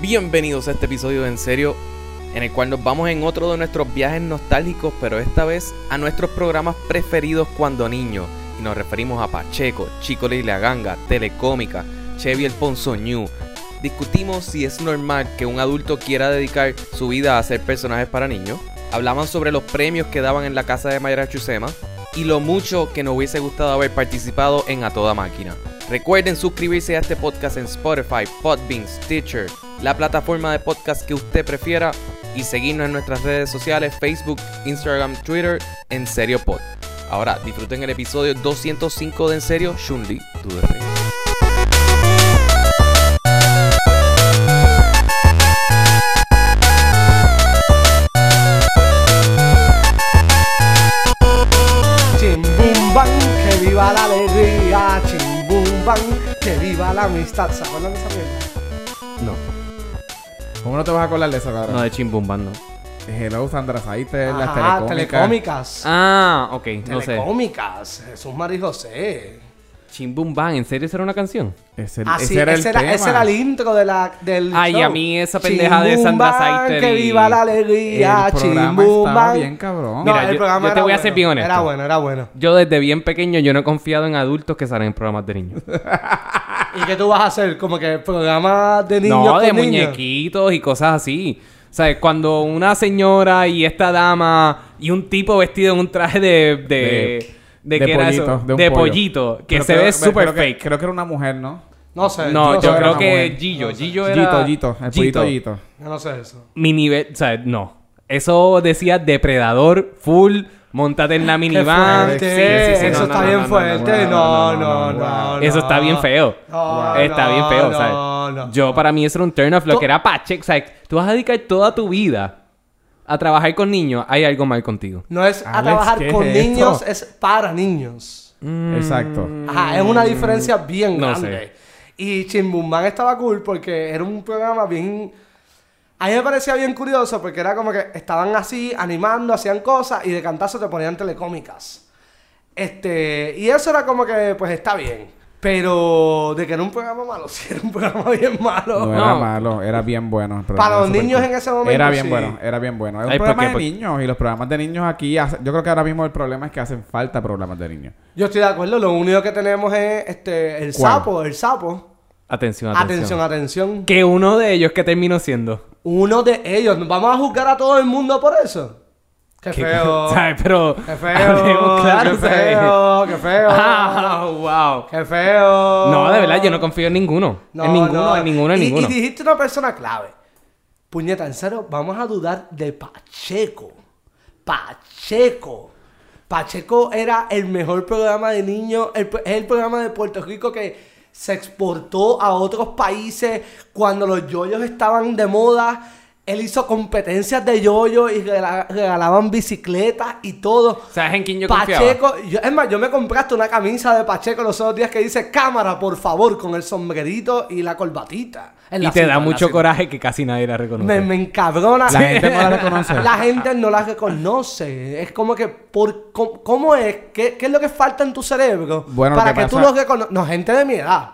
Bienvenidos a este episodio de En Serio, en el cual nos vamos en otro de nuestros viajes nostálgicos, pero esta vez a nuestros programas preferidos cuando niños. Y nos referimos a Pacheco, Chico y la Ganga, Telecómica, Chevy el Ponzoñú. Discutimos si es normal que un adulto quiera dedicar su vida a hacer personajes para niños. Hablaban sobre los premios que daban en la casa de Mayra Chusema y lo mucho que nos hubiese gustado haber participado en A Toda Máquina. Recuerden suscribirse a este podcast en Spotify, Podbean, Stitcher, la plataforma de podcast que usted prefiera y seguirnos en nuestras redes sociales Facebook, Instagram, Twitter, En Serio Pod. Ahora disfruten el episodio 205 de En Serio, Shunli, tu de la amistad. ¿Se acuerdan de esa mierda? No, ¿Cómo no te vas a acordar de eso, cabrón? no de Chimbumbando. Hello, Sandra Saite, las telecómicas. telecómicas. Ah, ok, no sé. Telecómicas. Jesús María José. Chimbumban, ¿en serio esa era una canción? Ese, Ah, sí, ese era el ese, era, tema. ese era el intro de la, del Ay, show. a mí esa pendeja de Sandra Chimbumban, Saiter que y- viva la alegría. El programa chimbumban. estaba bien cabrón. No, Mira, el yo- programa yo te era voy a bueno. ser bien honesto. Era bueno, era bueno. Yo desde bien pequeño yo no he confiado en adultos que salen en programas de niños. ¿Y qué tú vas a hacer? Como que programa de niños no, de niños? muñequitos y cosas así. O sea, cuando una señora y esta dama y un tipo vestido en un traje de... ¿De, de, de qué era pollito, eso? de un de pollo. pollito, que se ve súper que- fake. Creo que era una mujer, ¿no? No sé. No, yo era creo que mujer. Gillo, No sé. Gillo era... Gito, Gito. El pollito Gito. Yo no sé eso. Mi nivel, o sea, no. Eso decía depredador, full, montate en la minivan. sí, sí, sí, Eso no, está no, bien fuerte. no, No, no, no, no, no. no. Eso está bien feo. No, está bien feo, no, ¿sabes? no, no. Yo, para mí, eso era un turn off. Lo que era Pacheco, sea, tú vas a dedicar toda tu vida a trabajar con niños, hay algo mal contigo. No es a Alex, trabajar ¿qué con es niños, es para niños. Exacto. Ajá, es una diferencia bien No grande. Y Chimbumban estaba cool porque era un programa bien. A mí me parecía bien curioso porque era como que estaban así animando, hacían cosas y de cantazo te ponían telecómicas. Este, y eso era como que, pues está bien. Pero de que era un programa malo, sí era un programa bien malo. No, era malo, era bien bueno. Para los niños cool. en ese momento, Era bien sí. bueno, era bien bueno. Es un Ay, ¿por programa qué? de Por- niños y los programas de niños aquí... hace- Yo creo que ahora mismo el problema es que hacen falta programas de niños. Yo estoy de acuerdo, lo único que tenemos es este el ¿Cuál? sapo, el sapo. Atención, atención. Atención, atención. Que uno de ellos que terminó siendo. Uno de ellos. ¿Vamos a juzgar a todo el mundo por eso? Qué feo. ¿sabes? Pero. Qué feo. hablemos claro, qué feo. Qué feo. Ah, wow. Qué feo. No, de verdad, yo no confío en ninguno. No, en ninguno, no. en ninguno, en y, ninguno. Y dijiste una persona clave. Puñeta, en serio, vamos a dudar de Pacheco. Pacheco. Pacheco era el mejor programa de niños. el es el programa de Puerto Rico que se exportó a otros países cuando los yoyos estaban de moda. Él hizo competencias de yoyo y regala- regalaban bicicletas y todo. ¿Sabes en quién yo confiaba? Pacheco, yo- es más, yo me compraste una camisa de Pacheco los otros días que dice cámara, por favor, con el sombrerito y la corbatita. en Y la te da mucho coraje que casi nadie la reconoce. Me, me encabrona. La gente no la reconoce. La gente no la reconoce. Es como que, por, ¿cómo, cómo es? ¿Qué, qué es lo que falta en tu cerebro Bueno, para que, que tú pasa- lo reconozcas? No, gente de mi edad.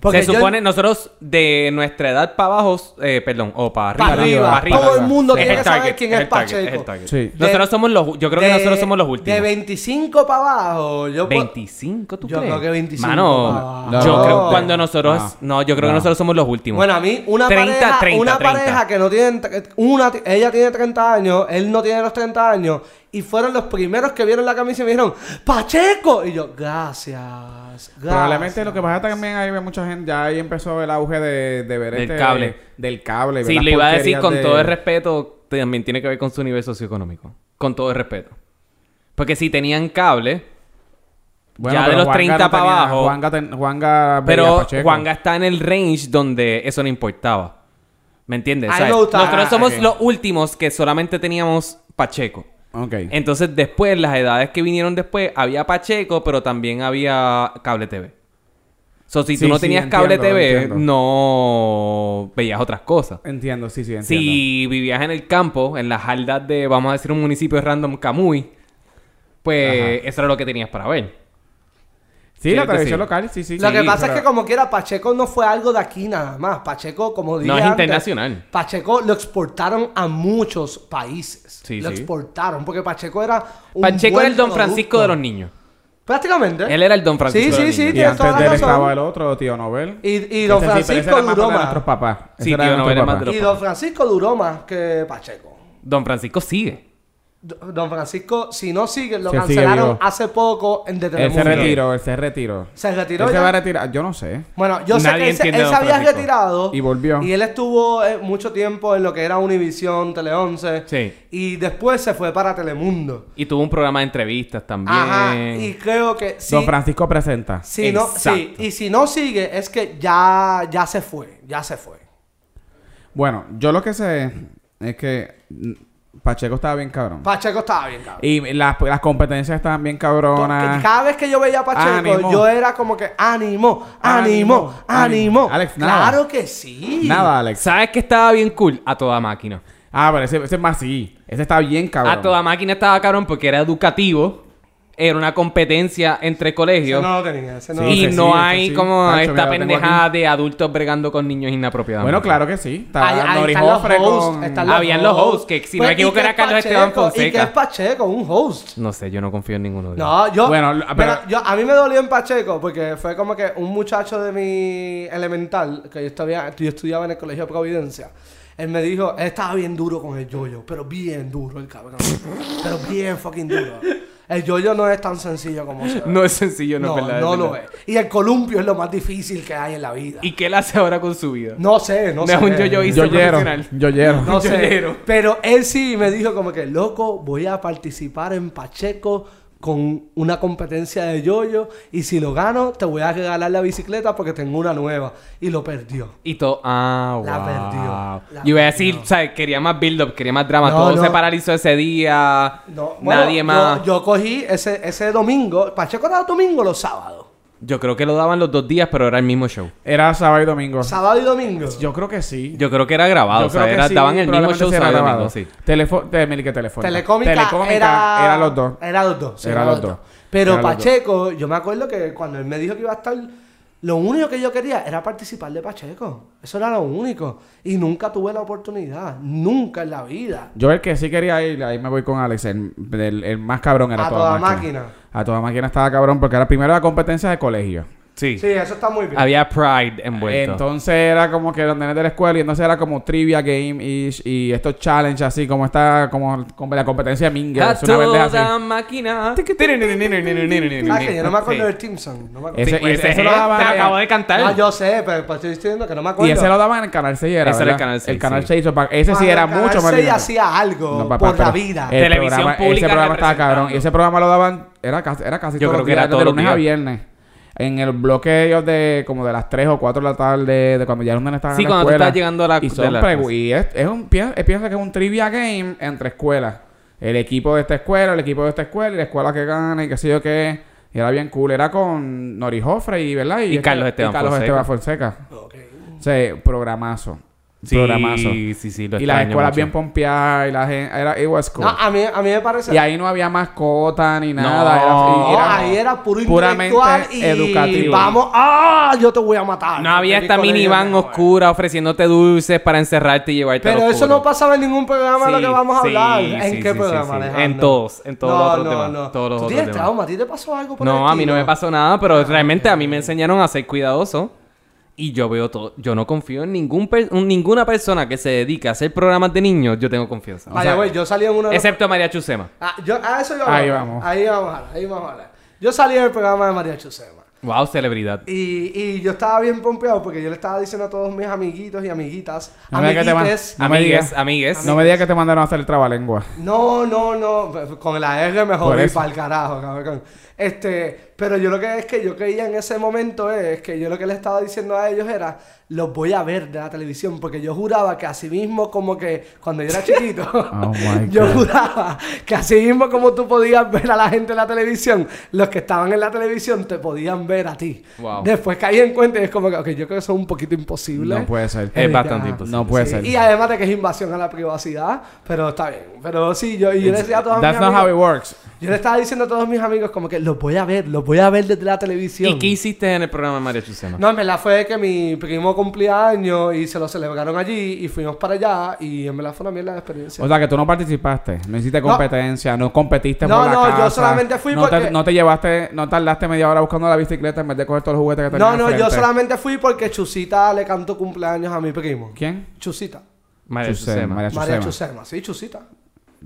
Porque se yo- supone, nosotros de nuestra edad para abajo, eh, perdón, o para arriba. Para arriba. para arriba. Todo el mundo tiene que saber target, quién es el target, Pacheco. es el. Sí. Nosotros De- somos los, yo creo que de- nosotros somos los últimos. De 25 para abajo. Yo puedo- 25, ¿tú Yo crees? creo que 25 Mano, para abajo. yo No. creo cuando nosotros, No. no, yo creo que No. nosotros somos los últimos. Bueno, a mí, una 30, pareja, 30, una 30. pareja que no tiene, una, ella tiene 30 años, él no tiene los 30 años, y fueron los primeros que vieron la camisa y me dijeron, ¡Pacheco! Y yo, gracias, gracias. Probablemente lo que pasa también ahí ve mucha gente, ya ahí empezó el auge de, de ver Del este- cable. Del cable. sí, le iba a decir con de- todo el respeto, también tiene que ver con su nivel socioeconómico. Con todo el respeto. Porque si tenían cable, Bueno, ya de los Juanga 30 no para tenía- abajo. Juanga, ten- Juanga veía pero Pacheco. Juanga está en el range donde eso no importaba. ¿Me entiendes? Nosotros ah, somos los últimos que solamente teníamos Pacheco. Entonces, después, las edades que vinieron después, había Pacheco, pero también había cable TV. So, si Sí, tú no sí, tenías entiendo, cable TV, entiendo. no veías otras cosas. Entiendo, sí, sí, entiendo. Si vivías en el campo, en las haldas de, vamos a decir, un municipio random Camuy, pues Ajá. eso era lo que tenías para ver. Sí, la ¿Quieres televisión local, sí, sí. Lo sí, que pasa pero- es que como quiera, Pacheco no fue algo de aquí nada más. Pacheco, como dije No, es antes, internacional. Pacheco lo exportaron a muchos países. Sí, lo sí. exportaron porque Pacheco era un Pacheco buen era el Don producto. Francisco de los niños. Prácticamente. Él era el Don Francisco Sí, de los sí, sí. Y antes toda de la él estaba el otro, tío Nobel. Y, Don Francisco duró más. nuestros papás. Sí, tío Nobel Y Don Francisco duró más que Pacheco. Don Francisco sigue. Don Francisco, si no sigue, lo sigue cancelaron hace poco en de Él se Telemundo. retiró, él se retiró. Se retiró Él se va a retirar, yo no sé. Bueno, yo sé que él, se- él se había Francisco. retirado. Y volvió. Y él estuvo eh, mucho tiempo en lo que era Univisión, Tele 11. Sí. Y después se fue para Telemundo. Y tuvo un programa de entrevistas también. Ajá. Y creo que. Don Francisco presenta. si no, sí, y si no sigue, es que ya, ya se fue. Ya se fue. Bueno, yo lo que sé es que Pacheco estaba bien cabrón. Pacheco estaba bien, cabrón. y las, las competencias estaban bien Porque cabronas. Cada vez que yo veía a Pacheco, Ánimo. yo era como que ánimo, ánimo, Ánimo. Alex, nada. Claro que sí. Nada, Alex. ¿Sabes qué estaba bien cool? A toda máquina. Ah, pero ese, ese es más sí. Ese está bien cabrón. A toda máquina estaba cabrón porque era educativo. Era una competencia entre Ese colegios. no lo tenía. Ese no Sí, lo y tenía. ese no sí, ese hay sí. como esta mira, pendejada de adultos bregando con niños inapropiadamente. Bueno, claro que sí. Estaba Nori con... Habían los hosts, que si no me Pues, ¿y equivoco era Carlos Esteban Pacheco? ¿Y qué Fonseca. es Pacheco? Un host. No sé, yo no confío en ninguno de ellos. No, yo, Bueno, pero pero- yo, a mí me dolió en Pacheco porque fue como que un muchacho de mi elemental, que yo, estaba, yo estudiaba en el Colegio de Providencia, él me dijo, él estaba bien duro con el yoyo, pero bien duro el cabrón, pero bien fucking duro. El yoyo no es tan sencillo como se ve. No es sencillo, no, no, es verdad. no lo es. Y el columpio es lo más difícil que hay en la vida. ¿Y qué él hace ahora con su vida? No sé, no No sé. es un yoyoísta. Profesional. Yoyero. No sé. Pero él sí me dijo como que, loco, voy a participar en Pacheco con una competencia de yoyo y si lo gano te voy a regalar la bicicleta porque tengo una nueva. Y lo perdió. Y todo. Ah, wow. La perdió. La Yo iba a decir, perdió. ¿sabes? Quería más build-up, quería más drama. No, todo no. se paralizó ese día. No, Nadie yo- más. Yo, cogí ese, ese domingo. Pacheco era domingo o los sábados. Yo creo que lo daban los dos días, pero era el mismo show. Era sábado y domingo. Sábado y domingo. Yo creo que sí. Yo creo que era grabado. Yo o sea, creo que era- sí, daban el mismo show sábado y grabado. domingo, sí. Telefo Telefónica, Telefónica. Telecómica, Telecómica era... era los dos. Era los dos. Era los dos. Pero Era los dos. Pacheco, yo me acuerdo que cuando él me dijo que iba a estar, lo único que yo quería era participar de Pacheco. Eso era lo único. Y nunca tuve la oportunidad. Nunca en la vida. Yo el que sí quería ir, ahí me voy con Alex, el, el- el más cabrón era A toda, toda máquina. máquina. A toda máquina estaba cabrón porque era primero la competencia de colegio. Sí. Sí, eso está muy bien. Había Pride envuelto. Entonces era como que los nenes de la escuela y entonces era como trivia game ish, y estos challenge así como esta como, como la competencia de A Mingers una vez así. toda máquina. Ah, que yo no me acuerdo Sí. del Team Song. No me acuerdo. Ese, Sí, pues ese, ese ese lo es, daban te en- acabo de cantar. Ah, yo sé, pero pues estoy diciendo que no me acuerdo. y ese lo daban en el canal 6 era, Ese era el ¿verdad? Canal 6, El canal sí. 6 o pa- ese sí era el Canal mucho más 6 bien. hacía algo No, papá, por la pero vida. el Televisión programa- pública Ese programa estaba representando. cabrón. Y ese programa lo daban, era casi, era casi Yo todos creo los que era días, todos de los lunes a días. viernes. En el bloque de ellos de como de las 3 o 4 de la tarde, de cuando ya los nenes estaban Sí, en la cuando tú escuela. estás llegando a la- Y, son la y es, es un, piensa, piensa que es un trivia game entre escuelas. El equipo de esta escuela, el equipo de esta escuela y la escuela que gana y qué sé yo qué. Y era bien cool. Era con Nori Joffre y, ¿verdad? Y Carlos Esteban y Carlos Fonseca. Esteban Fonseca. Ok. O sea, programazo. Sí, programazo. sí, sí, lo Y las escuelas mucho. bien pompeadas y la gente... Era, it was cool. No, a mí, a mí me parece. Y ahí no había mascota ni nada. era- y No, era ahí era puro puramente intelectual y educativo. vamos, ¡ah! Yo te voy a matar. No había esta minivan oscura ofreciéndote dulces para encerrarte y llevarte a Pero eso no pasaba en ningún programa de lo que vamos a sí, hablar. sí, ¿En sí, qué sí, programa, sí, sí. Alejandro? En todos, en todos los otros no, demás, No, todos los ¿Tú otros tienes trauma? ¿A ti te pasó algo por No, a mí no me pasó nada, pero realmente a mí me enseñaron a ser cuidadoso. Y yo veo todo. Yo no confío en ningún per- un- ninguna persona que se dedique a hacer programas de niños. Yo tengo confianza. Vaya, güey, yo salí en uno de los- Excepto María Chusema. Ah, yo, a eso yo Ahí vamos. Ahí vamos a hablar, ahí vamos a hablar. Yo salí en el programa de María Chusema. Wow, celebridad. Y, y yo estaba bien pompeado porque yo le estaba diciendo a todos mis amiguitos y amiguitas, No me digas que te amiguites, No me amigues, amigues. No me digas que te mandaron a hacer el trabalengua. No, no, no. Con la R me Por jodí eso. para el carajo, cabrón. Este, pero yo lo que es que yo creía en ese momento es que yo lo que le estaba diciendo a ellos era, los voy a ver de la televisión, porque yo juraba que así mismo como que cuando yo era chiquito, Oh my yo God. juraba que así mismo como tú podías ver a la gente en la televisión, los que estaban en la televisión te podían ver a ti. Wow. Después caí en cuenta y es como que, ok, yo creo que eso es un poquito imposible. No puede ser. Es Eh, bastante ya. imposible. No puede Sí, ser. Y además de que es invasión a la privacidad, pero está bien. Pero sí, yo, y yo le decía a todos mis That's not amigos, how it works. yo le estaba diciendo a todos mis amigos como que los voy a ver, los voy voy a ver desde la televisión. ¿Y qué hiciste en el programa de María Chusema? No, en verdad fue que mi primo cumplía años y se lo celebraron allí y fuimos para allá y en verdad fue una mierda de experiencia. O sea, que tú no participaste, no hiciste No. competencia, no, competiste No, por la no, yo casa, solamente fui no te, porque- no te llevaste, no tardaste media hora buscando la bicicleta en vez de coger todos los juguetes que tenías no, no, yo solamente fui porque Chusita le cantó cumpleaños a mi primo. ¿Quién? Chusita. María Chusema. María. Chusema, sí, Chusita.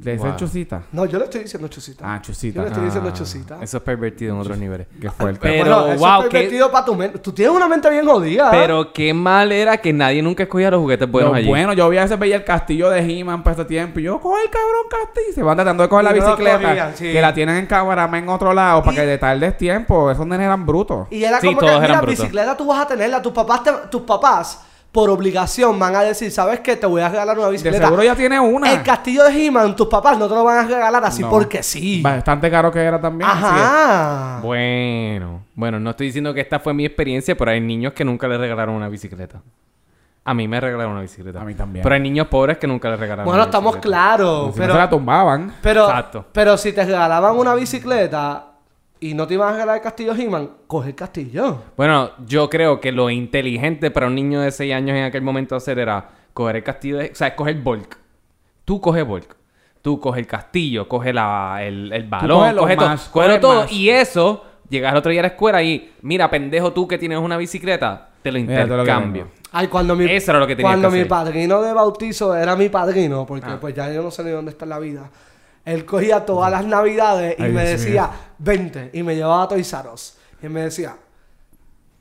¿Le dicen Wow. chusita? No, yo le estoy diciendo Chusita. Ah, chusita. Yo le estoy diciendo Ah. Chusita. Eso es pervertido en otros niveles. Qué fuerte. Pero, Bueno, eso wow, es qué- pervertido para tu mente. Tú tienes una mente bien jodida. ¿eh? Pero qué mal era que nadie nunca escogía los juguetes buenos Lo allí. bueno, yo vi a veces veía el castillo de He-Man para este tiempo y yo, coge el cabrón castillo. Se van tratando de coger Y la no bicicleta cogían, sí. que la tienen en caguarama en otro lado para que de tardes tiempo. Esos nenes eran brutos. Y era Sí, como que, eran mira, brutos. bicicleta tú vas a tenerla. Tus papás, te- tus papás, por obligación, van a decir, ¿sabes qué? Te voy a regalar una De bicicleta. seguro ya tiene una. El castillo de He-Man, tus papás no te lo van a regalar así No. porque sí. Bastante caro que era también. así Ajá. Bueno, bueno, no estoy diciendo que esta fue mi experiencia, pero hay niños que nunca les regalaron una bicicleta. A mí me regalaron una bicicleta. A mí también. Pero hay niños pobres que nunca les regalaron Bueno, una estamos bicicleta. claros. Si no se Pero, la tumbaban. pero, Exacto. pero si te regalaban una bicicleta y no te iban a regalar el castillo He-Man, coge el castillo. Bueno, yo creo que lo inteligente para un niño de 6 años en aquel momento hacer era coger el castillo, de, o sea, coger Volk. Tú coges Volk. Tú coges el castillo, coges la, el, el balón, coges todo, coges todo. más. Y eso, llegas al otro día a la escuela y, mira, pendejo tú que tienes una bicicleta, te lo intercambio. Ay, cuando mi, Eso era lo que tenías cuando que mi hacer. padrino de bautizo era mi padrino, porque Ah. pues ya yo no sé ni dónde está la vida. Él cogía todas las navidades y Ay, me decía, vente, y me llevaba a Toys R Us. Y él me decía,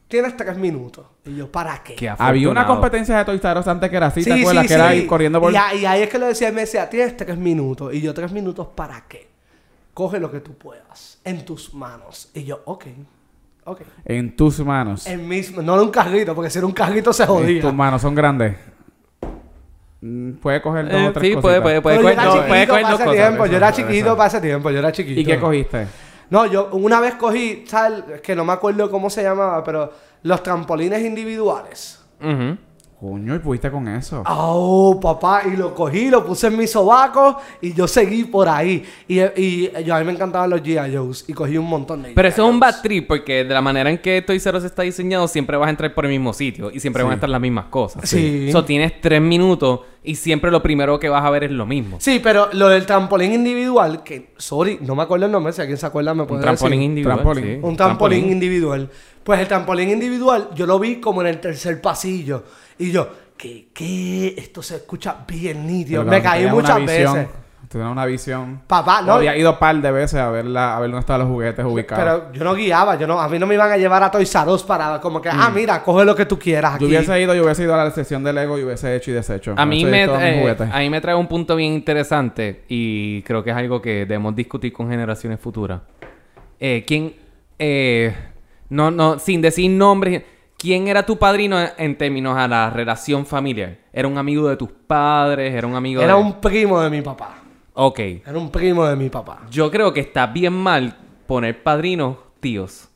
tienes tres minutos. Y yo, ¿para qué? Qué Había una competencia de Toy Story antes que era así, ¿te acuerdas? que era ir corriendo por... Y, a- y ahí es que le decía, él me decía, tienes tres minutos. Y yo, tres minutos, ¿para qué? Coge lo que tú puedas, en tus manos. Y yo, ok, ok. En tus manos. En mis, no era un carrito, porque si era un carrito se En jodía. tus manos son grandes. Mm, Puede coger dos Eh, o tres sí, puede, cositas. puede, puede coger puede coger dos cosas. tiempo, yo era chiquito para ese tiempo, yo era chiquito. ¿Y qué cogiste? No, yo una vez cogí, ¿sabes? Es que no me acuerdo cómo se llamaba, pero los trampolines individuales. Ujú. Coño, y pudiste con eso. Oh, papá, y lo cogí, lo puse en mi sobaco y yo seguí por ahí. Y, y yo, a mí me encantaban los G.I. Joes y cogí un montón de Pero eso es un bad trip porque de la manera en que Toy R Us está diseñado siempre vas a entrar por el mismo sitio y siempre van a estar las mismas cosas. Sí. So tienes tres minutos y siempre lo primero que vas a ver es lo mismo. Sí, pero lo del trampolín individual, que, sorry, no me acuerdo el nombre, si alguien se acuerda me puede Un trampolín decir. individual. Trampolín. sí. Un trampolín individual. Pues el trampolín individual yo lo vi como en el tercer pasillo. Y yo, ¿qué? ¿Qué? Esto se escucha bien nítido. Pero Me caí muchas veces. Tenías una visión. Papá, Yo no. había ido un par de veces a verla, a ver dónde estaban los juguetes ubicados. Pero yo no guiaba, yo no, a mí no me iban a llevar a Toys R Us para como que, ah, mira, coge lo que tú quieras aquí. Mm. yo hubiese ido, yo hubiese ido a la sección de Lego y hubiese hecho y deshecho. A mí, me, eh, a mí me trae un punto bien interesante y creo que es algo que debemos discutir con generaciones futuras. Eh, ¿Quién, eh, no, no, sin decir nombres, quién era tu padrino en términos a la relación familiar? ¿Era un amigo de tus padres? ¿Era un amigo Era de...? un primo de mi papá. Ok. Era un primo de mi papá. Yo creo que está bien mal poner padrinos tíos.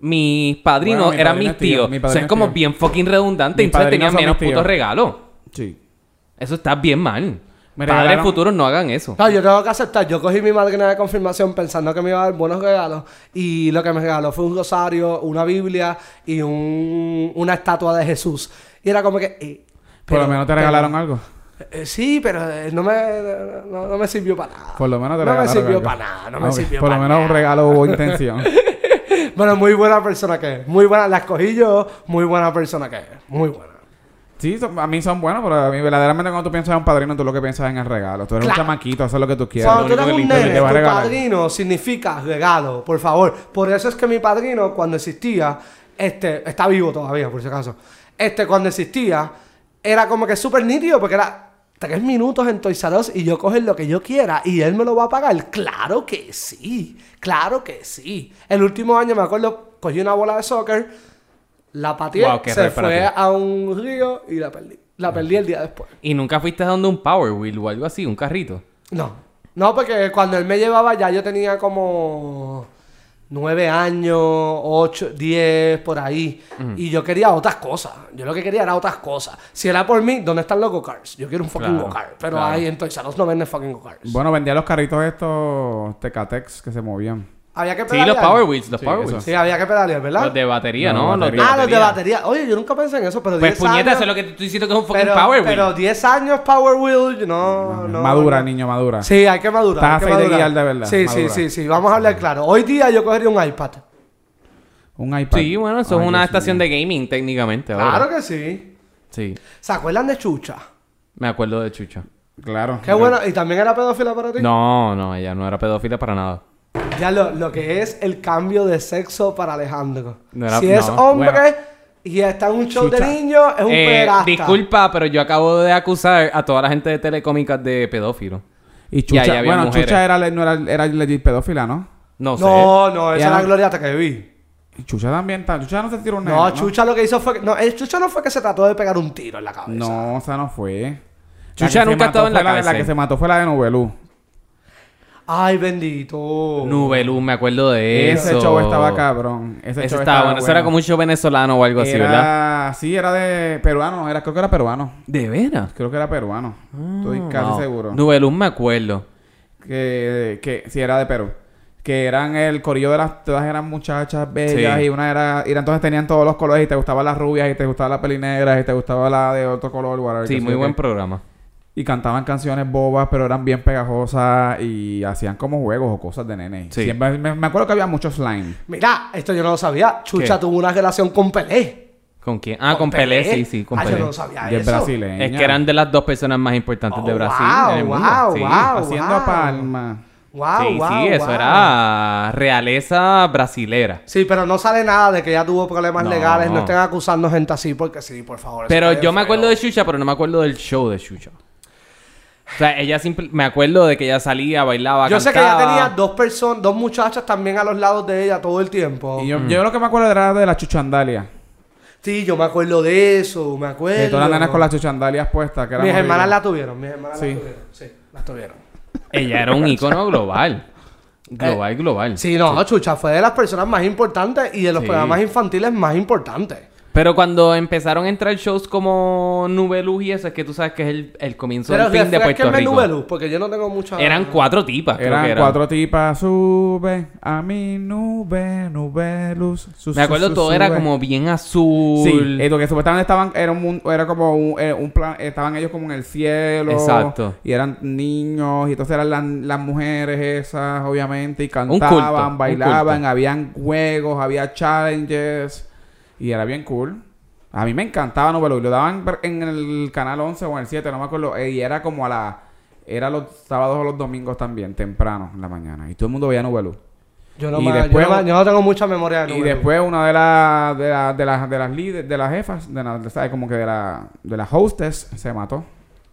Mis padrinos Bueno, mi eran padrino mis es tío, tíos. mi o padrino sea, es es como tío. bien fucking redundante. Mis Entonces padrinos tenían son menos mis tíos. putos regalos. Sí. Eso está bien mal. Me Padres regalaron- futuros no hagan eso. No, yo tengo que aceptar. Yo cogí mi madrina de confirmación pensando que me iba a dar buenos regalos. Y lo que me regaló fue un rosario, una Biblia y un, una estatua de Jesús. Y era como que. eh, Por lo menos te pero- regalaron algo. Eh, sí, pero eh, no me, no, no me sirvió para nada. Por lo menos te No me sirvió algo. para nada, no me sirvió Por lo menos un nada. regalo hubo intención. Bueno, muy buena persona que es. Muy buena, la escogí yo. Muy buena persona que es. Muy buena. Sí, son- a mí son buenos, pero a mí verdaderamente cuando tú piensas en un padrino, tú lo que piensas es en el regalo. Tú eres un Claro. chamaquito, eso es lo que tú quieres. Cuando tú eres un nene, te va a tu regalar. padrino significa regalo, por favor. Por eso es que mi padrino, cuando existía, este, está vivo todavía, por si acaso. Este, cuando existía, era como que súper nítido, porque era tres minutos en Toys R Us y yo coger lo que yo quiera y él me lo va a pagar. Claro que sí, claro que sí. El último año me acuerdo, cogí una bola de soccer, la pateé, Wow, se rey fue a un río y la perdí. La perdí el día después. Y nunca fuiste dando un Power Wheel o algo así, un carrito. No. No, porque cuando él me llevaba ya yo tenía como nueve años, ocho, diez, por ahí. Y yo quería otras cosas. Yo lo que quería era otras cosas. Si era por mí, ¿dónde están los go-karts? Yo quiero un fucking Claro, go-kart. Pero claro. ahí en Toys R Us no venden fucking go-karts. Bueno, vendía los carritos estos Tecatex que se movían. Había que Sí, pedalear. los Power Wheels, los Sí, Power. Wheels. Sí, había que pedalear, ¿verdad? Los de batería, No, ¿no? Los de batería. ah, los de batería. Oye, yo nunca pensé en eso, pero Pues 10 puñeta, años... eso es lo que te estoy diciendo que es un fucking pero, Power Wheel. pero 10 años Power Wheel, no, no. madura, no. niño, madura. Sí, hay que madurar. Estás a de guiar de verdad, Sí, sí, madura. sí, sí. Vamos a hablar claro. Hoy día yo cogería un iPad. Un iPad. Sí, bueno, eso Ay, es una Dios estación de gaming técnicamente. ahora. Claro que sí. Sí, ¿Se acuerdan de Chucha? me acuerdo de Chucha. Claro. Qué bueno. ¿Y también era pedófila para ti? No, no, ella no era pedófila para nada. Ya lo, lo que es el cambio de sexo para Alejandro. No era- si es no, hombre bueno. y está en un show Chucha. de niños, es un Eh, pederasta. disculpa, pero yo acabo de acusar a toda la gente de telecómicas de pedófilo. Y Chucha, bueno, mujeres. Chucha era, no era, era pedófila, ¿no? No sé. No, no, esa es la gloria hasta que vi. Y Chucha también está. Chucha no se tiró un nene, No, Chucha lo que hizo fue... que- No, el Chucha no fue que se trató de pegar un tiro en la cabeza. No, o sea, no fue. Chucha La nunca mató en la La cárcel. que se mató fue la de Nubelú. Ay, bendito. Nubelú, me acuerdo de eso. Ese show estaba cabrón. Ese, Ese show estaba bueno. Eso era como un show venezolano o algo así, ¿verdad? Sí, era de peruano. Era, creo que era peruano. ¿De veras? Creo que era peruano. Estoy casi Ah, Wow. seguro. Nubelú me acuerdo. Que, que sí, era de Perú. Que eran el corillo de las... Todas eran muchachas bellas. Sí. Y una era... Y entonces tenían todos los colores. Y te gustaban las rubias. Y te gustaba la pelinegra. Y te gustaba la de otro color. whatever, Sí, muy buen programa. Y cantaban canciones bobas, pero eran bien pegajosas y hacían como juegos o cosas de nene. Sí. Siempre, me, me acuerdo que había mucho slime. Mira, esto yo no lo sabía. Chucha ¿Qué? tuvo una relación con Pelé. ¿Con quién? Ah, con, Pelé, sí, sí, con ah, Pelé. yo no sabía Y es eso. brasileña. Es que eran de las dos personas más importantes de Oh, Brasil wow, en el mundo. wow, sí. wow. Haciendo palma. Wow, sí, wow, sí, eso wow. era realeza brasilera. Sí, pero no sale nada de que ella tuvo problemas No. legales. No estén acusando gente así porque sí, por favor. Pero yo me feo. acuerdo de Xuxa, pero no me acuerdo del show de Xuxa. O sea, ella simple... Me acuerdo de que ella salía, bailaba, Yo sé que ella tenía dos personas, dos muchachas también a los lados de ella todo el tiempo. Y yo, yo lo que me acuerdo era de la chuchandalia. Sí, yo me acuerdo de eso, me acuerdo. Que todas las nenas con las chuchandalias puestas. Que eran Mis hermanas la tuvieron, mis hermanas Sí. la tuvieron. Sí, las tuvieron. Ella era un ícono global. Global, global. Sí, no, Chucha fue de las personas más importantes y de los Sí. programas infantiles más importantes. Pero cuando empezaron a entrar shows como Nubeluz y eso, es que tú sabes que es el, el comienzo Pero del fin de Puerto refresquenme Rico. Nubeluz, porque yo no tengo mucha... Eran cuatro tipas, creo Eran que eran. cuatro tipas. Sube a mi nube, nube, luz. su- Me acuerdo, su- todo sube. era como bien azul. Sí, eh, lo que supuestamente estaban, era, un, era como un, eh, un plan, estaban ellos como en el cielo. Exacto. Y eran niños, y entonces eran las, las mujeres esas, obviamente, y cantaban, bailaban, habían juegos, había challenges, y era bien cool. A mí me encantaba y lo daban en el canal 11 o en el 7, no me acuerdo, y era como a la... Era los sábados o los domingos también, temprano en la mañana, y todo el mundo veía Novelo. Yo no, Y yo después- no yo no tengo mucha memoria de Y Nubeluz. después una de las de, la- de las de las líderes, de las jefas, de la, de- ¿sabes? Como que de la de las hostess se mató.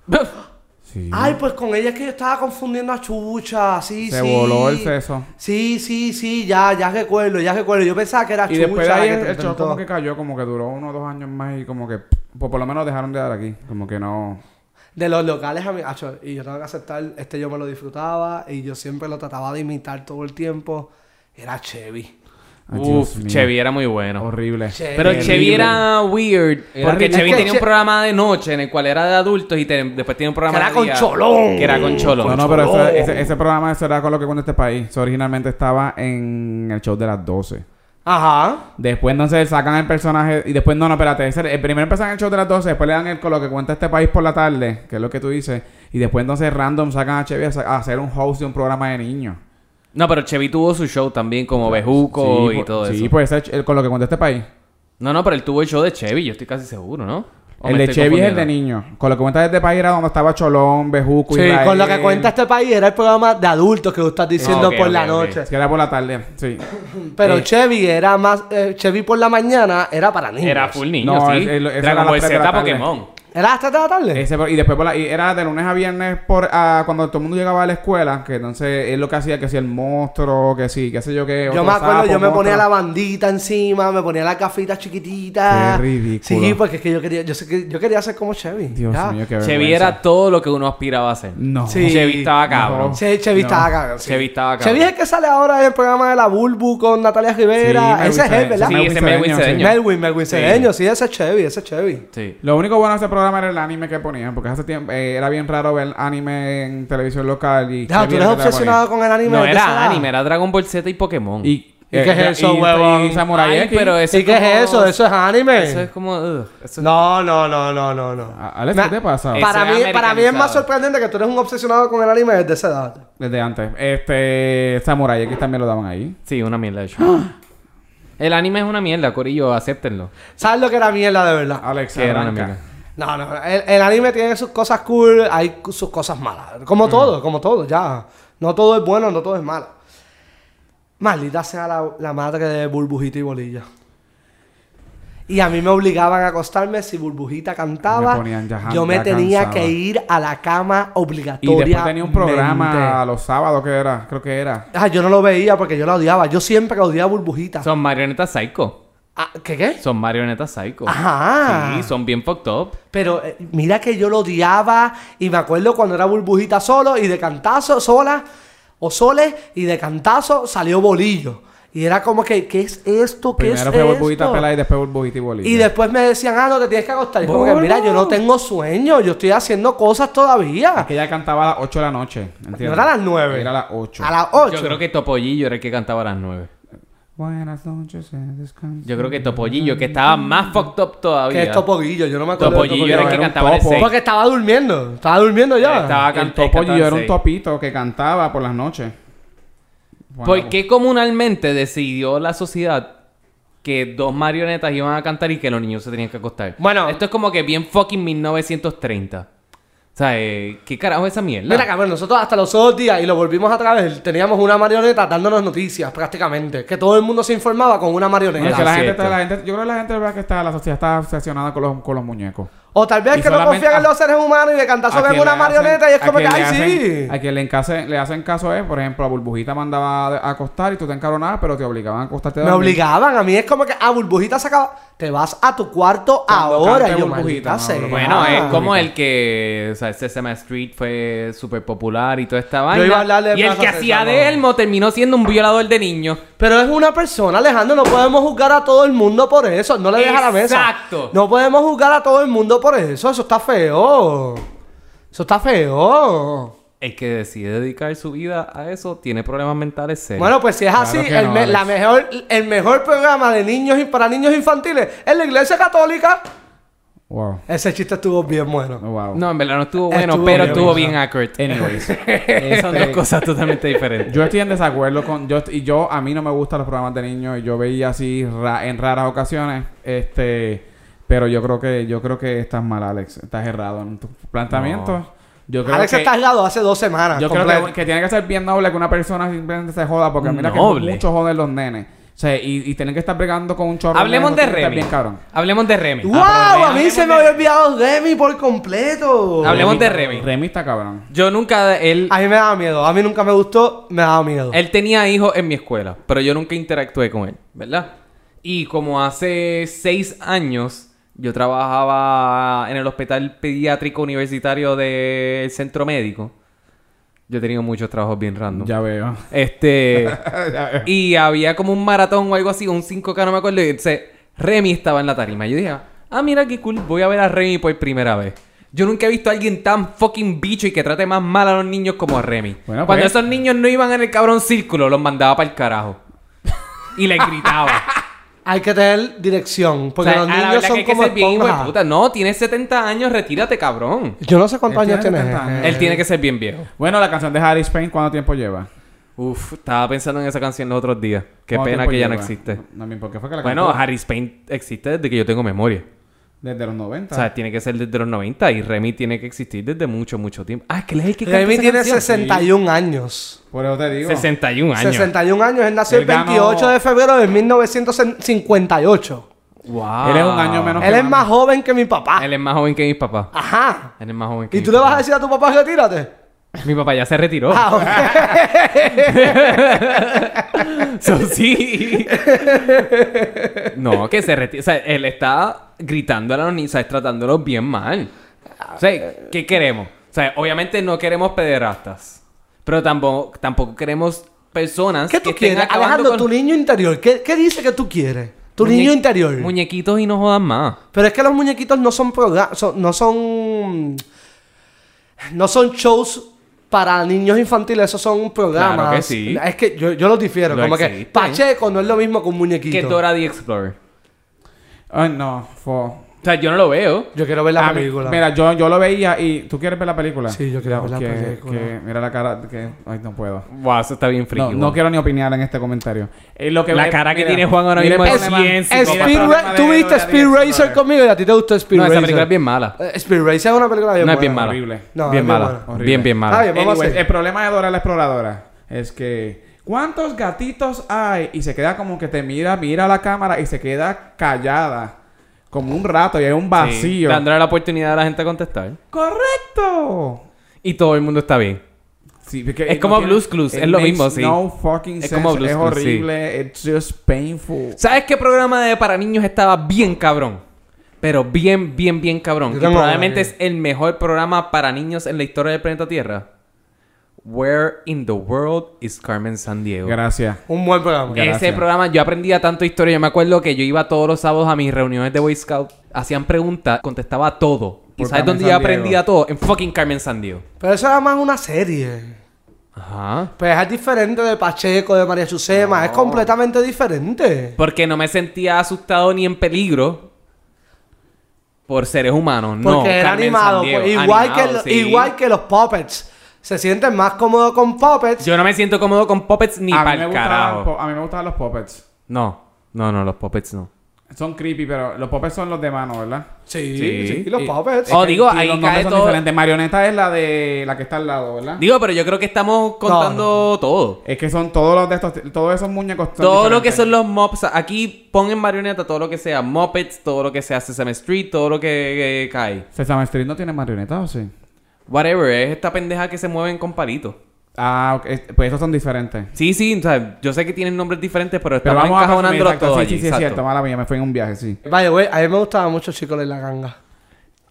Sí. Ay, pues con ella es que yo estaba confundiendo a Chucha, sí, se sí. voló el seso. Sí, sí, sí, ya, ya recuerdo, ya recuerdo. Yo pensaba que era Y Chucha. después de ahí el, el show como que cayó, como que duró uno o dos años más y como que pues por lo menos dejaron de dar aquí. Como que no. De los locales a mí, acho, y yo tengo que aceptar, este yo me lo disfrutaba y yo siempre lo trataba de imitar todo el tiempo. Era Chevy. Dios Uf, mío. Chevy era muy bueno. Horrible. Chevy. Pero. Chevy era weird. Era porque. Chevy tenía un programa de noche en el cual era de adultos y te- después tenía un programa Que era de con día Cholón. Que era con Cholón. No, no, pero ese, ese, ese programa eso era con lo que cuenta este país. Eso originalmente estaba en el show de las 12. Ajá. Después entonces sacan el personaje y después no, no, espérate, ese- el primero empiezan el show de las 12, después le dan el con lo que cuenta este país por la tarde, que es lo que tú dices, y después entonces random sacan a Chevy a, a hacer un host de un programa de niños. No, pero Chevy tuvo su show también como Bejuco y todo sí, eso. pues ese- el- con lo que cuenta este país. No, no, pero él tuvo el show de Chevy, yo estoy casi seguro, ¿no? ¿O el de Chevy es el de niños. Con lo que cuenta este país era donde estaba Cholón, Bejuco, Sí, Israel. con lo que cuenta este país era el programa de adultos que tú estás diciendo Ah, por la noche. Es que era por la tarde, sí. Pero Eh. Chevy era más. eh, Chevy por la mañana era para niños. Era full niño, No, sí. es- es- esa era de la Z, tarde. Pokémon. ¿Era hasta de la tarde? Ese, y después por la- y era de lunes a viernes por ah, cuando todo el mundo llegaba a la escuela, que entonces él lo que hacía que si el monstruo, que sí, qué sé yo qué. Yo me acuerdo, sapo, yo me ponía monstruo. la bandita encima, me ponía las gafitas chiquititas. Qué ridículo. Sí, porque es que yo quería, yo, sé que, yo quería ser como Chevy. Dios ya. mío, qué Chevy era todo lo que uno aspiraba a ser. No. Sí. Chevy estaba cabrón. No. Sí, Chevy No. estaba cabrón. sí. Chevy estaba cabrón. Chevy es el que sale ahora en el programa de la Bulbu con Natalia Rivera. Sí, ese es él, ¿verdad? Sí, Melvin ese sí. Cedeño. Melwin, Melwin Cedeño, sí, ese es Chevy, ese es Chevy. Sí. Lo único bueno de ese programa programa era el anime que ponían? Porque hace tiempo eh, era bien raro ver anime en televisión local y... Qué tú eres obsesionado con el anime. No era anime, era Dragon Ball Z y Pokémon. Y, ¿Y qué es eso, y- huevón? y Samurai X. pero eso ¿Y qué es eso? ¿Eso es anime? Eso es como... ugh, eso es- No, no, no, no, no, no. A- Alex, ¿qué te pasa? Eh, Para mí, es para mí es más sorprendente que tú eres un obsesionado con el anime desde esa edad. Desde antes. Este... Samurai X también lo daban ahí. Sí, una mierda de show. El anime es una mierda, Corillo, acéptenlo. ¿Sabes lo que era mierda de verdad? Alex, era una mierda. No, no, el, el anime tiene sus cosas cool, hay sus cosas malas. Como todo, como todo, ya. No todo es bueno, no todo es malo. Maldita sea la, la madre de Burbujita y Bolilla. Y a mí me obligaban a acostarme si Burbujita cantaba. Me ponían ya- yo me ya tenía que ir a la cama Y obligatoria. después tenía un programa los sábados que era, creo que era. Ah, yo no lo veía porque yo la odiaba. Yo siempre odiaba a Burbujita. Son marionetas psycho. Ah, ¿Qué qué? Son marionetas psycho. Ajá. Sí, son bien fucked up. Pero eh, mira que yo lo odiaba y me acuerdo cuando era burbujita solo y de cantazo sola o sole y de cantazo salió bolillo. Y era como que, ¿qué es esto? ¿Qué Primero es fue burbujita pelada y después burbujita y bolilla. Y después me decían, ah, no, te tienes que acostar. Y como que, mira, yo no tengo sueño, yo estoy haciendo cosas todavía. Que ella cantaba a las 8 de la noche. ¿entiendes? No era a las 9. Era a las 8. A las 8. Yo creo que Topollillo era el que cantaba a las 9. Buenas noches, eh, descansa. Yo creo que Topollillo, que estaba más fucked up todavía. Que es Topoguillo, yo no me acuerdo de Topollillo era el que cantaba. 6. Porque estaba durmiendo, estaba durmiendo ya. Estaba El can- topo cantaba yo era un topito que cantaba por las noches. Bueno, ¿Por qué comunalmente decidió la sociedad que dos marionetas iban a cantar y que los niños se tenían que acostar? Bueno. esto es como que bien fucking 1930. O sea, eh, ¿qué carajo es esa mierda? Mira, cabrón, nosotros hasta los otros días, y lo volvimos a través, teníamos una marioneta dándonos noticias prácticamente. Que todo el mundo se informaba con una No, marioneta. es que la gente, cierto. está- la gente- yo creo que la gente verdad que está, la sociedad está obsesionada con los, con los muñecos. O tal vez Y que no confían en a- los seres humanos y de cantazo A ven una hacen- marioneta y es a como que, ay, hacen- sí. A quien le, encase- le hacen caso es, por ejemplo, a Burbujita mandaba a acostar y tú te encabronabas, pero te obligaban a acostarte a Me obligaban, a mí es como que, ah, burbujita se acaba. Te vas a tu cuarto Cuando ahora. Y yo, Burbujita, no, Bueno, Ah. es como el que, o sea, Sesame Street fue súper popular y toda esta vaina. iba a hablar de y el que hacía de Elmo terminó siendo un violador de niños. Pero es una persona, Alejandro. No podemos juzgar a todo el mundo por eso. No le dejes a la mesa. Exacto. No podemos juzgar a todo el mundo por eso. Eso está feo. Eso está feo. El que decide dedicar su vida a eso tiene problemas mentales serios. Bueno, pues si es Claro así, el, no, me- Alex. la mejor, el mejor programa de niños y para niños infantiles es la Iglesia Católica. Wow. Ese chiste estuvo bien bueno. Wow. no, en verdad no estuvo bueno, Estuvo pero bien, estuvo bien accurate. Anyways. Son dos Este, cosas totalmente diferentes. Yo estoy en desacuerdo con yo y yo a mí no me gustan los programas de niños y yo veía así ra- en raras ocasiones este pero yo creo que yo creo que estás mal Alex estás errado en tu planteamiento yo creo Alex que está aislado hace dos semanas. yo creo que, que tiene que ser bien noble que una persona simplemente se joda porque mira Noble. que mucho joden los nenes o sea y, y tienen que estar bregando con un chorro Hablemos de Remy. bien cabrón Hablemos de Remy. ¡Wow! Ah, a mí se me había olvidado Remy por completo. Hablemos de Remy. Remy está cabrón Yo nunca, él, A mí me daba miedo. A mí nunca me gustó, me daba miedo. él tenía hijos en mi escuela, pero yo nunca interactué con él, ¿verdad? Y como hace seis años yo trabajaba en el hospital pediátrico universitario del centro médico. Yo he tenido muchos trabajos bien random. ya veo Este. Ya veo. y había como un maratón o algo así, un 5K, no me acuerdo. Y entonces, Remy estaba en la tarima. Yo dije, ah, mira qué cool, voy a ver a Remy por primera vez. Yo nunca he visto a alguien tan fucking bicho y que trate más mal a los niños como a Remy. Bueno, Cuando pues. esos niños no iban en el cabrón círculo, los mandaba para el carajo. Y les gritaba. Hay que tener dirección. Porque O sea, los a la niños son que que como ser bien puta. No, tienes 70 años, retírate, cabrón. Yo no sé cuántos Él años tiene tienes. 70 años. Él tiene que ser bien viejo. bueno la canción de Harry Spain ¿cuánto tiempo lleva? Uf, estaba pensando en esa canción los otros días. Qué ¿Cuánto pena que ya no existe. No, no, ¿por qué fue que la Bueno, cantó? Harry Spain existe desde que yo tengo memoria. Desde los 90. O sea, tiene que ser desde los 90 y Remy tiene que existir desde mucho, mucho tiempo. Ah, es que él es el que canta Remy esa tiene canción. 61 años. Por eso te digo. 61 años. 61 años. Él nació Él el 28 ganó- de febrero de 1958. Wow. Él es un año menos Él que es mami. más joven que mi papá. Él es más joven que mi papá. Ajá. Él es más joven que ¿Y mi tú le vas a papá. decir a tu papá retírate? Mi papá ya se retiró. Ah, ok. So, sí. no, que se retira. O sea, él está gritando a los niños, ¿sabes? Tratándolos bien mal. O sea, ¿qué queremos? O sea, obviamente no queremos pederastas. Pero tampoco, tampoco queremos personas ¿Qué tú que quieres? Alejandro, con- tu niño interior, ¿qué, qué dice que tú quieres? Tu Muñe- niño interior. Muñequitos y no jodan más. Pero es que los muñequitos no son no son... No son shows para niños infantiles, esos son programas. Claro que sí. Es que yo, yo los difiero, Lo como que. Pacheco no es lo mismo que un muñequito. Que Dora the Explorer. Ay, no. fo- O sea, yo no lo veo. Yo quiero ver la A mí- película. mira, yo, yo lo veía y... ¿Tú quieres ver la película? Sí, yo quiero ver la película. que- mira la cara que... Ay, no puedo. Wow, eso está bien friki. No, no quiero ni opinar en este comentario. Eh, lo que La ve- cara que mira, tiene Juan ahora mismo es de Tú viste Speed. Racer conmigo y a ti te gustó Speed No, esa Racer. película es bien mala. Eh, Speed Racer es una película bien, No es bien mala. Horrible. Bien mala. Bien, bien mala. el problema de Dora la exploradora es que ¿cuántos gatitos hay? Y se queda como que te mira, mira la cámara y se queda callada como un rato y hay un Sí, vacío. dándole la oportunidad a la gente a contestar. Correcto. Y todo el mundo está bien. Sí, porque Es como Blue's Clues, es lo mismo, sí. No fucking Es sense. como Blue's es Clues, sí. horrible. It's just painful. ¿Sabes qué programa de para niños estaba bien cabrón? Pero bien, bien, bien cabrón. Tengo probablemente es el mejor programa para niños en la historia del planeta Tierra. Where in the world is Carmen San Diego? Gracias. Un buen programa. Gracias. Ese programa, yo aprendía tanto historia. Yo me acuerdo que yo iba todos los sábados a mis reuniones de Boy Scout. Hacían preguntas, contestaba todo. ¿Y Por sabes Carmen dónde yo aprendía todo? En fucking Carmen San Diego. Pero eso era más una serie. Ajá. Pues es diferente de Pacheco, de María Chusema. Es completamente diferente. Porque no me sentía asustado ni en peligro por seres humanos. no, Porque era Carmen animado. Sandiego. pues, igual, Animado, que, lo- sí. igual que los puppets. Se sienten más cómodos con puppets. Yo no me siento cómodo con puppets ni a, mí para me el gustaban, carajo. po- a mí me gustaban los puppets. No, no, no, los puppets no. Son creepy, pero los puppets son los de mano, ¿verdad? Sí, Sí. sí, los Y- puppets. Oh, digo, y ahí los cae son todo- diferentes. Marioneta es la de la que está al lado, ¿verdad? Digo, pero yo creo que estamos contando todo. Es que son todos los de estos, todos esos muñecos. son Todo lo que son los mops. Aquí pon en marioneta todo lo que sea Muppets, todo lo que sea Sesame Street, todo lo que, que cae. Sesame Street no tiene marionetas, ¿o sí? Whatever, es esta pendeja que se mueven con palitos. Ah, ok, es- pues esos son diferentes. Sí, sí, o sea, yo sé que tienen nombres diferentes, pero Pero estamos vamos a resumir, encajonándolos todos Sí, allí. sí, sí, es cierto. Mala mía, me fui en un viaje, sí. Vaya, güey, a mí me gustaba mucho Chico y la Ganga.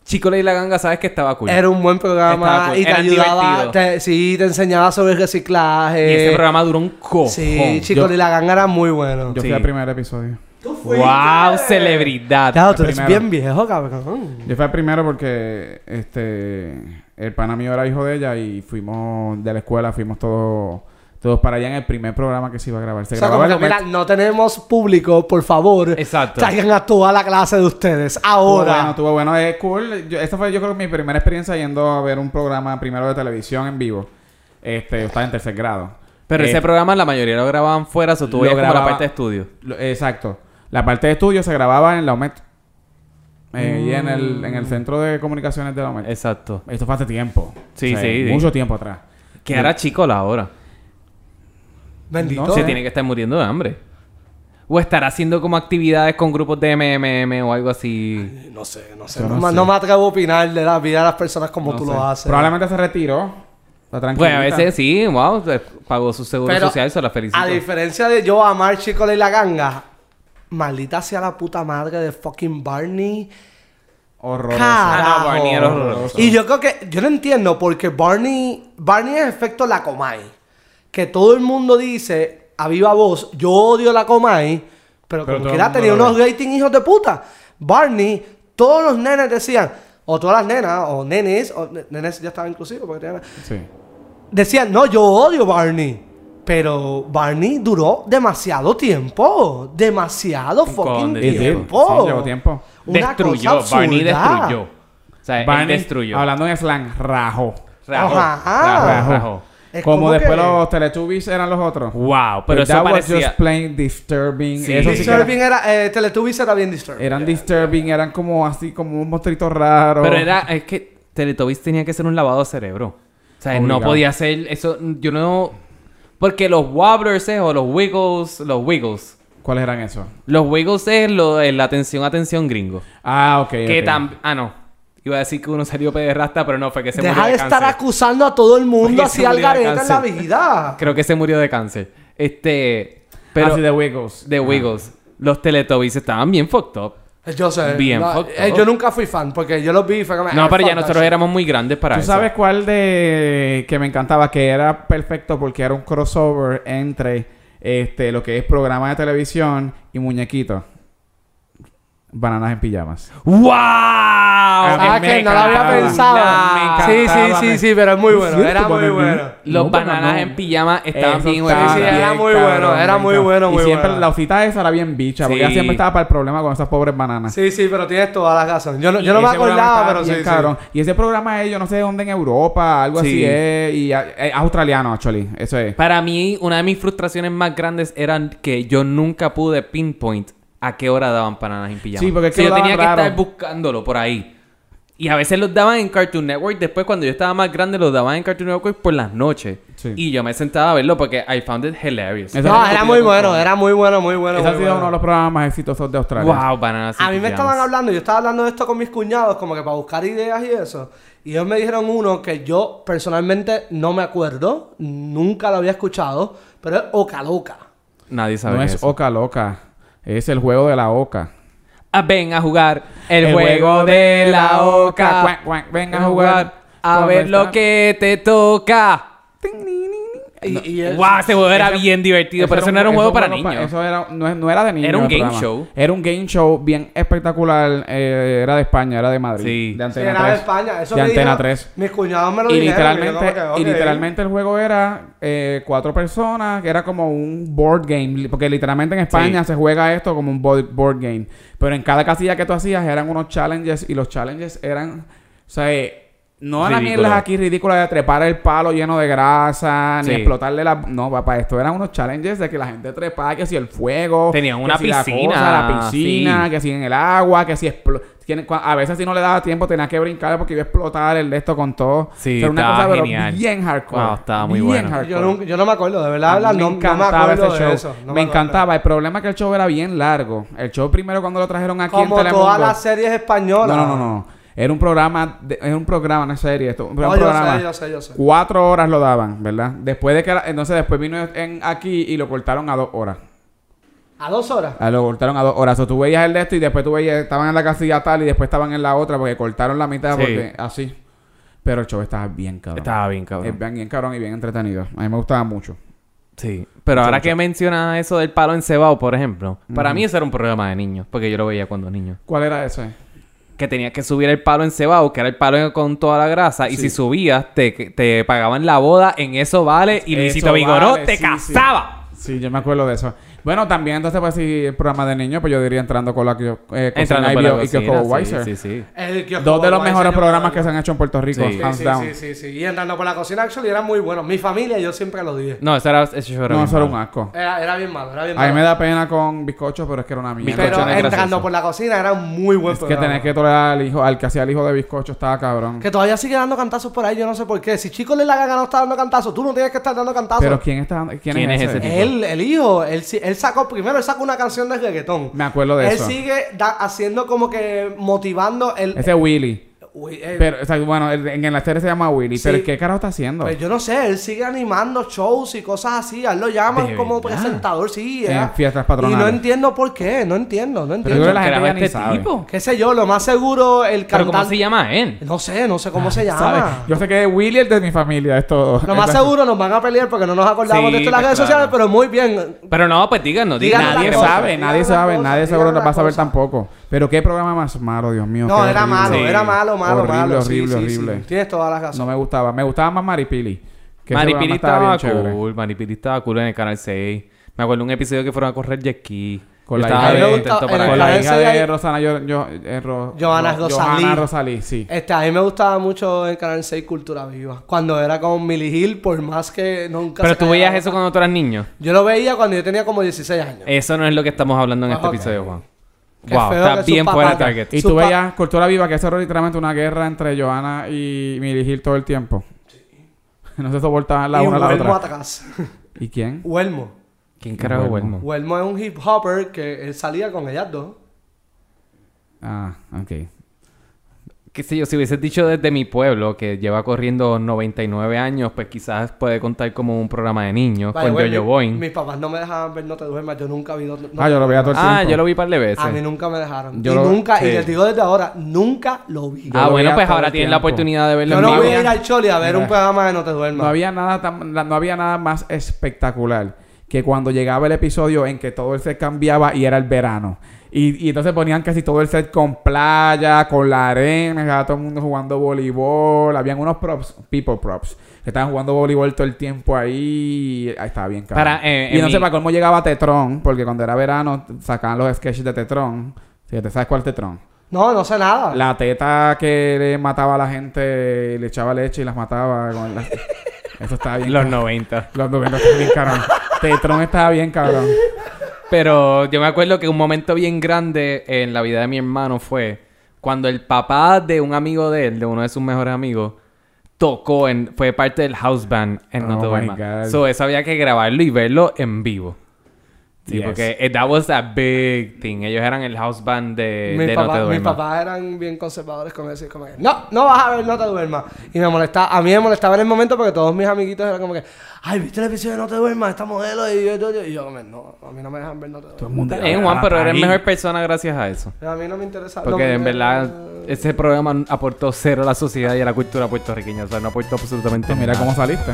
Chico y la ganga, sabes que estaba cool. Era un buen programa cool. y te Era ayudaba. te- sí, te enseñaba sobre reciclaje. y ese programa duró un cojón. Sí, Chico y la Ganga era muy bueno. Yo Sí. fui al primer episodio. Wow, celebridad. Claro, tú eres bien viejo, cabrón. Yo fui al primero porque este el pana mío era hijo de ella y fuimos de la escuela, fuimos todos todos para allá en el primer programa que se iba a grabar. Se O sea, grababa como en que, el mira, no tenemos público, por favor. Exacto. Traigan a toda la clase de ustedes. Estuvo Ahora. bueno, estuvo bueno, es cool. Yo, esta fue yo creo que mi primera experiencia yendo a ver un programa primero de televisión en vivo. Este, yo estaba en tercer grado. Pero Eh, ese programa la mayoría lo grababan fuera, o tú lo veías como la grababa- parte de estudio. Lo- exacto. La parte de estudio se grababa en la OMET. Eh, Y en el, en el centro de comunicaciones de la OMET. Exacto. Esto fue hace tiempo. Sí, sí, sí. Mucho tiempo atrás. Que era chico la hora. Bendito. No Se tiene que estar muriendo de hambre. O estar haciendo como actividades con grupos de MMM o algo así. No sé, no sé. No, no ma- sé. no me atrevo a opinar de la vida de las personas como No tú sé. lo haces. Probablemente se retiró. Está Pues a veces sí, wow, pagó su seguro Pero, social, se la felicito. A diferencia de yo amar Chico y la Ganga, maldita sea la puta madre de fucking Barney. Horroroso. Carajo. Ah, no, Barney era horroroso. Y yo creo que, yo no entiendo porque Barney, Barney es efecto la Comay. Que todo el mundo dice a viva voz, yo odio la Comay, pero, Pero como quiera tenía unos rating hijos de puta. Barney, todos los nenes decían, o todas las nenas, o nenes, o ne- nenes ya estaban inclusivos porque tenían Sí. decían, no, yo odio Barney. Pero Barney duró demasiado tiempo. Demasiado fucking de tiempo. Sí, llevó tiempo. Una destruyó, cosa Barney destruyó. O sea, Barney, destruyó. hablando en slang, rajo. Rajó, Ajá. rajó, rajó. Es Como, después que- los Teletubbies eran los otros. Wow, pero But eso that was parecía... just plain disturbing. Sí. Eso sí que era- Disturbing era, eh, Teletubbies era bien disturbing. eran disturbing, eran como así, como un monstruito raro. Pero era, es que Teletubbies tenía que ser un lavado de cerebro. O sea, no podía ser eso. Yo no. Porque los Wobblers eh, o los Wiggles, los Wiggles. ¿Cuáles eran esos? Los Wiggles es lo de la atención, atención gringo. Ah, ok. Que ok. tam- Ah, no. Iba a decir que uno salió pederrasta, pero no, fue que se Deja murió de de estar cáncer. acusando a todo el mundo Porque se así al murió de gareta en la cáncer. vida. Creo que se murió de cáncer. Este. Pero. Así de Wiggles. de Wiggles. Los Teletubbies estaban bien fucked up. Yo sé. Bien No, fucked eh, yo nunca fui fan porque yo los vi y fue como. No, "Ah, pero ya nosotros shit". éramos muy grandes para ¿Tú eso. sabes cuál de que me encantaba? Que era perfecto porque era un crossover entre este lo que es programa de televisión y muñequitos. Bananas en pijamas. ¡Wow! Ah, que no lo había pensado. Me Sí, sí, sí, sí, pero es muy bueno. cierto, Era muy porque bueno. Los No, bananas no. en pijama estaban Eso bien estaba Sí, sí, buenos. era bien muy bueno, era muy bueno, muy Y siempre la osita esa era bien bicha, porque Sí. ella siempre estaba para el problema con esas pobres bananas. Sí, sí, pero tienes toda la razón. Yo no, yo no me acordaba, pero bien sí, sí. cabrón. Y ese programa es, yo no sé de dónde en Europa, algo Sí. así es. Y es australiano, actually. Eso es. Para mí, una de mis frustraciones más grandes eran que yo nunca pude pinpoint a qué hora daban bananas en pijama. Sí, porque es O sea, que yo tenía que estar buscándolo por ahí. Y a veces los daban en Cartoon Network. Después, cuando yo estaba más grande, los daban en Cartoon Network por las noches. Sí. Y yo me sentaba a verlo porque I found it hilarious. Eso No, era muy bueno, era muy bueno, muy bueno. Ese ha sido bueno. uno de los programas más exitosos de Australia. Wow, bananas A mí me estaban hablando, yo estaba hablando de esto con mis cuñados, como que para buscar ideas y eso. Y ellos me dijeron uno que yo personalmente no me acuerdo, nunca lo había escuchado, pero es Oca Loca. Nadie sabe No es eso. Oca Loca. Es el juego de la Oca. Ah, ven a jugar el, juego de la oca. Cuac, cuac, Ven a jugar. A ver lo que te toca. Y, y él- Wow, ese juego era bien divertido, pero eso no era un juego para pa- niños. Eso era, no, no era de niños. Era un el game programa. show. Era un game show bien espectacular. eh, era de España, era de Madrid. Sí. De Sí, Antena era de 3. España. Eso de me Antena dijeron- 3. Mis cuñados me lo Y dijeron. literalmente, que, y ok. literalmente el juego era eh, cuatro personas, que era como un board game, porque literalmente en España Sí. se juega esto como un board, board game. Pero en cada casilla que tú hacías eran unos challenges y los challenges eran, o sea, eh, no eran Ridículo. mierdas aquí ridículas de trepar el palo lleno de grasa, ni explotarle la... No, papá, esto eran unos challenges de que la gente trepaba, que si el fuego... Tenían que una si la piscina, cosa, la piscina, sí. que si en el agua, que si... cua- A veces si no le daba tiempo tenía que brincar porque iba a explotar el de esto con todo. Sí, O sea, una estaba cosa pero genial. bien hardcore. Wow, estaba muy bien bueno. hardcore. Yo, nunca- yo no me acuerdo, de verdad, A me no, no me encantaba acuerdo ese show. de eso. no me encantaba. El problema es que el show era bien largo. El show primero cuando lo trajeron aquí Como en Telemundo. todas las series españolas. No, no, no, no. Era un programa, de- era un programa, es serie. Esto, un No, yo programa. sé, yo sé, yo sé. Cuatro horas lo daban, ¿verdad? Después de que... entonces después vino en, aquí y lo cortaron a dos horas. A dos horas. Ah, lo cortaron a dos horas. O tú veías el de esto y después tú veías... Estaban en la casilla tal y después estaban en la otra porque cortaron la mitad Sí. porque... Así. Pero el show estaba bien cabrón. Estaba bien, cabrón. Es bien, bien cabrón y bien entretenido. A mí me gustaba mucho. Sí. Pero ahora que mencionas eso del palo encebado, por ejemplo, para mí eso era un programa de niños, porque yo lo veía cuando niño. ¿Cuál era ese? Que tenías que subir el palo encebado, que era el palo con toda la grasa, y si subías, te, te pagaban la boda en eso vale, y Luisito Vigoró vale, te sí, casaba. Sí, yo me acuerdo de eso. Bueno, también entonces pues si el programa de niños, pues yo diría entrando con la que eh, Entrando y, la y sí, Weiser. sí, sí. El kiosco Dos de los mejores programas que se han hecho en Puerto Rico, Sí. hands Sí, down. sí, sí, sí. Y entrando por la cocina, actually, era muy bueno. Mi familia, yo siempre lo dije. No, eso era, ese show era No, bien eso era un malo. asco. Era, era bien malo, era bien A mí malo. me da pena con bizcocho, pero es que era una mierda. Pero entrando gracioso. por la cocina era un muy buen es que programa. tenés que tolerar al hijo, al que hacía el hijo de bizcocho estaba cabrón. Que todavía sigue dando cantazos por ahí, yo no sé por qué. Si Chico le la gana no está dando cantazos, tú no tienes que estar dando cantazos. Pero quién está quién, ¿Quién es, es ese? Él, el hijo, él, sí- él sacó, primero él sacó una canción de reggaetón. Me acuerdo de él eso. sigue da- haciendo como que motivando el... Ese Willy. Uy, eh, Pero, o sea, bueno, el- en la serie se llama Willy. Sí. Pero ¿qué carajo está haciendo? pues yo no sé, él sigue animando shows y cosas así. A él lo llaman ¿De como verdad? presentador, sí. En fiestas Y patronales. no entiendo por qué, no entiendo, no Pero yo entiendo. creo que la ¿Qué gente este sabe. tipo? Qué sé yo, lo más seguro, el Pero cantante... ¿cómo se llama él? No sé, no sé cómo se llama. ¿Sabe? Yo sé que Willy es de mi familia, es todo. Lo más seguro nos van a pelear porque no nos acordamos Sí, de esto en las pues redes claro. sociales, pero muy bien. Pero no, pues díganos, Díganos. Nadie sabe, nadie sabe, cosa, nadie seguro díganos va a saber tampoco. Pero qué programa más malo, Dios mío. No, era horrible. malo, Sí. era malo, malo, Horrible, malo. Sí, horrible, sí, sí. horrible. Tienes toda la razón. No me gustaba. Me gustaba más Maripili. que Maripili programa estaba, bien chévere. cool, Maripili estaba cool en el canal 6. Me acuerdo un episodio que fueron a correr jet ski. Con Yo la estaba hija de- el Con la hija de Rosana, yo, yo, eh, Ro- Johanna Ro- Rosalí. Johanna Rosalí, sí. Este, a mí me gustaba mucho en Canal 6 Cultura Viva. Cuando era con Millie Hill, por más que nunca Pero se tú veías eso cuando tú eras niño. Yo lo veía cuando yo tenía como 16 años. Eso no es lo que estamos hablando en este Ah, ok. episodio, Juan. Qué wow, feo está bien fuera de target. Y Su tú veías Cultura Viva, que eso era literalmente una guerra entre Johanna y Millie Hill todo el tiempo. No se soportaban la y una a la Huelmo otra. atrás. ¿Y quién? Huelmo. ¿Quién carajo Huelmo. Huelmo? Huelmo es un hip hopper que él salía con ellas dos. Ah, ok. Qué sé yo, si hubieses dicho desde mi pueblo, que lleva corriendo 99 años, pues quizás puede contar como un programa de niños the con Jojo Boing. Mis papás no me dejaban ver No Te Duermas. Yo nunca vi No, no Ah, yo lo veía todo el Ah, tiempo. yo lo vi un par de veces. A mí nunca me dejaron. Yo y lo- nunca, sí. y les digo desde ahora, nunca lo vi. Yo ah, lo bueno, pues ahora tienen la oportunidad de verlo Yo en no vivo. voy a ir al Choli a ver un programa de No Te Duermas. No había nada tan- no había nada más espectacular que cuando llegaba el episodio en que todo se cambiaba y era el verano. Y, y entonces ponían casi todo el set con playa, con la arena, estaba todo el mundo jugando voleibol. Habían unos props, people props, que estaban jugando voleibol todo el tiempo ahí. Ahí estaba bien cabrón. Para, eh, y no sé mi- para cómo llegaba Tetron, porque cuando era verano sacaban los sketches de Tetron. Sí, ¿Te sabes cuál es Tetron? No, no sé nada. La teta que le mataba a la gente, le echaba leche y las mataba. Con la- Eso estaba bien. Los cabrón. 90. Los 90 estaban bien cabrón. Tetron estaba bien cabrón. Pero yo me acuerdo que un momento bien grande en la vida de mi hermano fue cuando el papá de un amigo de él, de uno de sus mejores amigos, tocó en, fue parte del house band en Oh. God. So eso había que grabarlo y verlo en vivo. Sí, Yes. porque eh, that was a big thing. Ellos eran el house band de, mis, de No Te mis papás eran bien conservadores con eso. como que, no, no vas a ver, no te duermas. Y me molestaba, a mí me molestaba en el momento porque todos mis amiguitos eran como que, ay, ¿viste el episodio de No te duermas? Esta modelo. Y yo, yo, yo, y yo no, a mí no me dejan ver No te Todo duermas. el mundo. Eh, Juan, pero eres Ahí. mejor persona gracias a eso. A mí no me interesa. Porque no, en me- verdad ese programa aportó cero a la sociedad y a la cultura puertorriqueña. O sea, no aportó absolutamente Pues mira nada. cómo saliste.